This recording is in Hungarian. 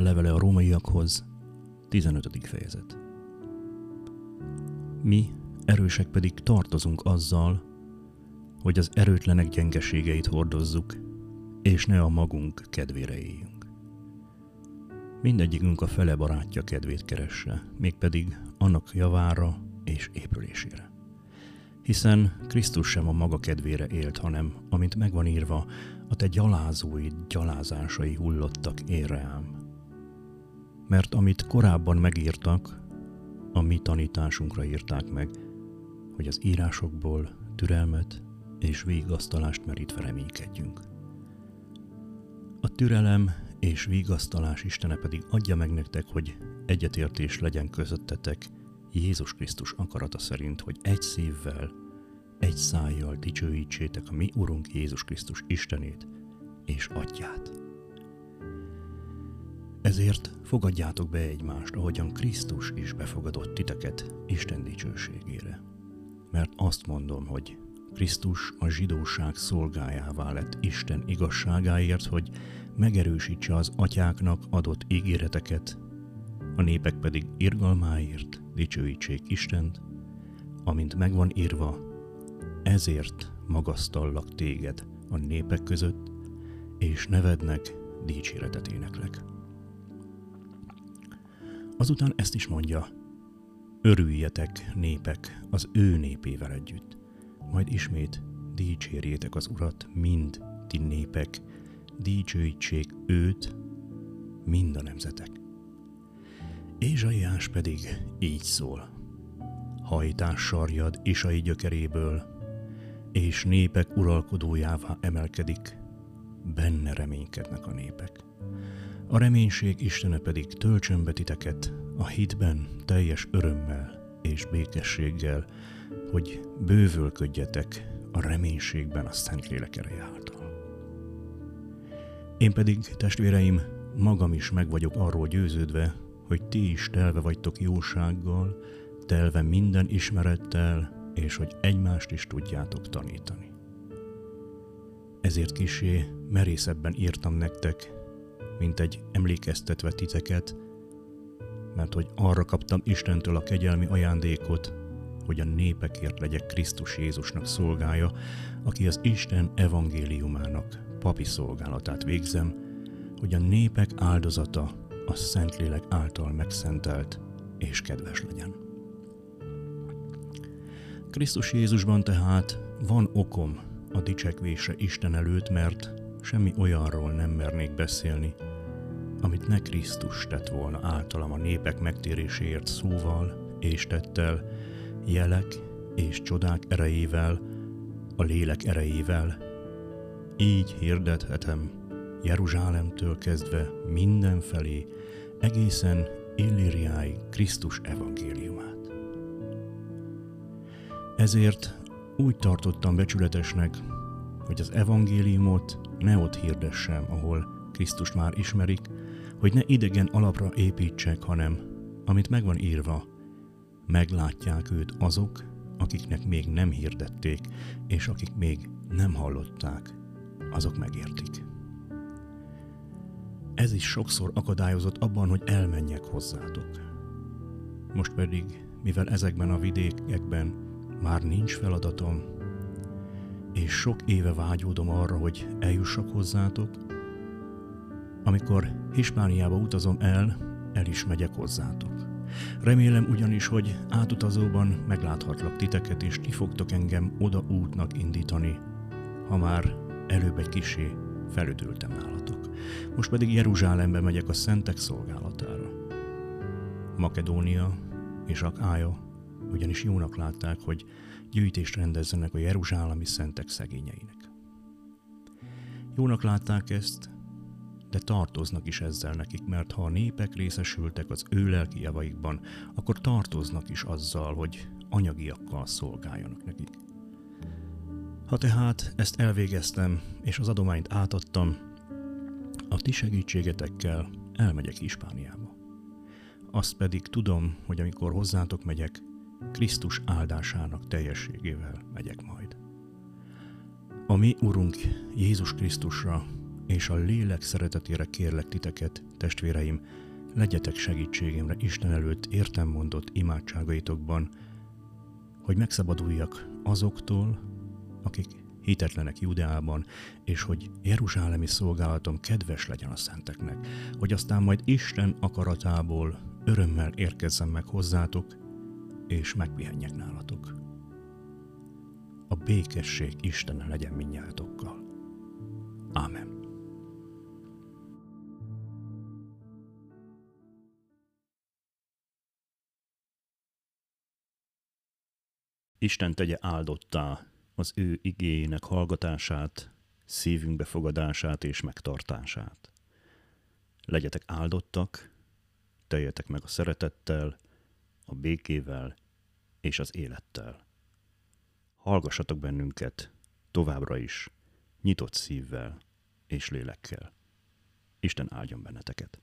Pál levele a rómaiakhoz, 15. fejezet. Mi, erősek pedig tartozunk azzal, hogy az erőtlenek gyengeségeit hordozzuk, és ne a magunk kedvére éljünk. Mindegyikünk a fele barátja kedvét keresse, mégpedig annak javára és épülésére. Hiszen Krisztus sem a maga kedvére élt, hanem, amint megvan írva, a te gyalázóid gyalázásai hullottak érre ám. Mert amit korábban megírtak, a mi tanításunkra írták meg, hogy az írásokból türelmet és végasztalást merítve reménykedjünk. A türelem és vigasztalás Istene pedig adja meg nektek, hogy egyetértés legyen közöttetek Jézus Krisztus akarata szerint, hogy egy szívvel, egy szájjal dicsőítsétek a mi Urunk Jézus Krisztus Istenét és Atyát. Ezért fogadjátok be egymást, ahogyan Krisztus is befogadott titeket Isten dicsőségére. Mert azt mondom, hogy Krisztus a zsidóság szolgájává lett Isten igazságáért, hogy megerősítse az atyáknak adott ígéreteket, a népek pedig irgalmáért dicsőítsék Istent, amint megvan írva, ezért magasztallak téged a népek között, és nevednek dicséretet éneklek. Azután ezt is mondja, örüljetek népek az ő népével együtt, majd ismét dicsérjétek az Urat mind ti népek, dicsőítsék őt mind a nemzetek. Ézsaiás pedig így szól. Hajtás sarjad Isai gyökeréből, és népek uralkodójává emelkedik, benne reménykednek a népek. A reménység Istene pedig töltsön be titeket a hitben teljes örömmel és békességgel, hogy bővölködjetek a reménységben a Szentlélek ereje által. Én pedig, testvéreim, magam is meg vagyok arról győződve, hogy ti is telve vagytok jósággal, telve minden ismerettel, és hogy egymást is tudjátok tanítani. Ezért kisé merészebben írtam nektek, mint egy emlékeztetve titeket, mert hogy arra kaptam Istentől a kegyelmi ajándékot, hogy a népekért legyek Krisztus Jézusnak szolgája, aki az Isten evangéliumának papi szolgálatát végzem, hogy a népek áldozata a Szentlélek által megszentelt és kedves legyen. Krisztus Jézusban tehát van okom a dicsekvésre Isten előtt, mert semmi olyanról nem mernék beszélni, amit ne Krisztus tett volna általam a népek megtéréséért szóval és tettel, jelek és csodák erejével, a lélek erejével, így hirdethetem Jeruzsálemtől kezdve mindenfelé, egészen Illiriáig Krisztus evangéliumát. Ezért úgy tartottam becsületesnek, hogy az evangéliumot ne ott hirdessem, ahol Krisztust már ismerik, hogy ne idegen alapra építsek, hanem, amit megvan írva, meglátják őt azok, akiknek még nem hirdették, és akik még nem hallották, azok megértik. Ez is sokszor akadályozott abban, hogy elmenjek hozzátok. Most pedig, mivel ezekben a vidékekben már nincs feladatom, és sok éve vágyódom arra, hogy eljussak hozzátok, amikor Hispániába utazom el, el is megyek hozzátok. Remélem ugyanis, hogy átutazóban megláthatlak titeket, és ti fogtok engem oda útnak indítani, ha már előbb egy kisé felüdültem nálatok. Most pedig Jeruzsálembe megyek a szentek szolgálatára. Makedónia és Akája ugyanis jónak látták, hogy gyűjtést rendezzenek a jeruzsálemi szentek szegényeinek. Jónak látták ezt, de tartoznak is ezzel nekik, mert ha a népek részesültek az ő lelki javaikban, akkor tartoznak is azzal, hogy anyagiakkal szolgáljanak nekik. Ha tehát ezt elvégeztem, és az adományt átadtam, a ti segítségetekkel elmegyek Hispániába. Azt pedig tudom, hogy amikor hozzátok megyek, Krisztus áldásának teljességével megyek majd. A mi Urunk Jézus Krisztusra és a lélek szeretetére kérlek titeket, testvéreim, legyetek segítségemre Isten előtt értem mondott imádságaitokban, hogy megszabaduljak azoktól, akik hitetlenek Judeában, és hogy Jeruzsálemi szolgálatom kedves legyen a szenteknek, hogy aztán majd Isten akaratából örömmel érkezzem meg hozzátok, és megpihenjek nálatok. A békesség Isten legyen minnyátokkal. Ámen. Isten tegye áldottá az ő igényének hallgatását, szívünk befogadását és megtartását. Legyetek áldottak, teljetek meg a szeretettel, a békével és az élettel. Hallgassatok bennünket továbbra is, nyitott szívvel és lélekkel. Isten áldjon benneteket!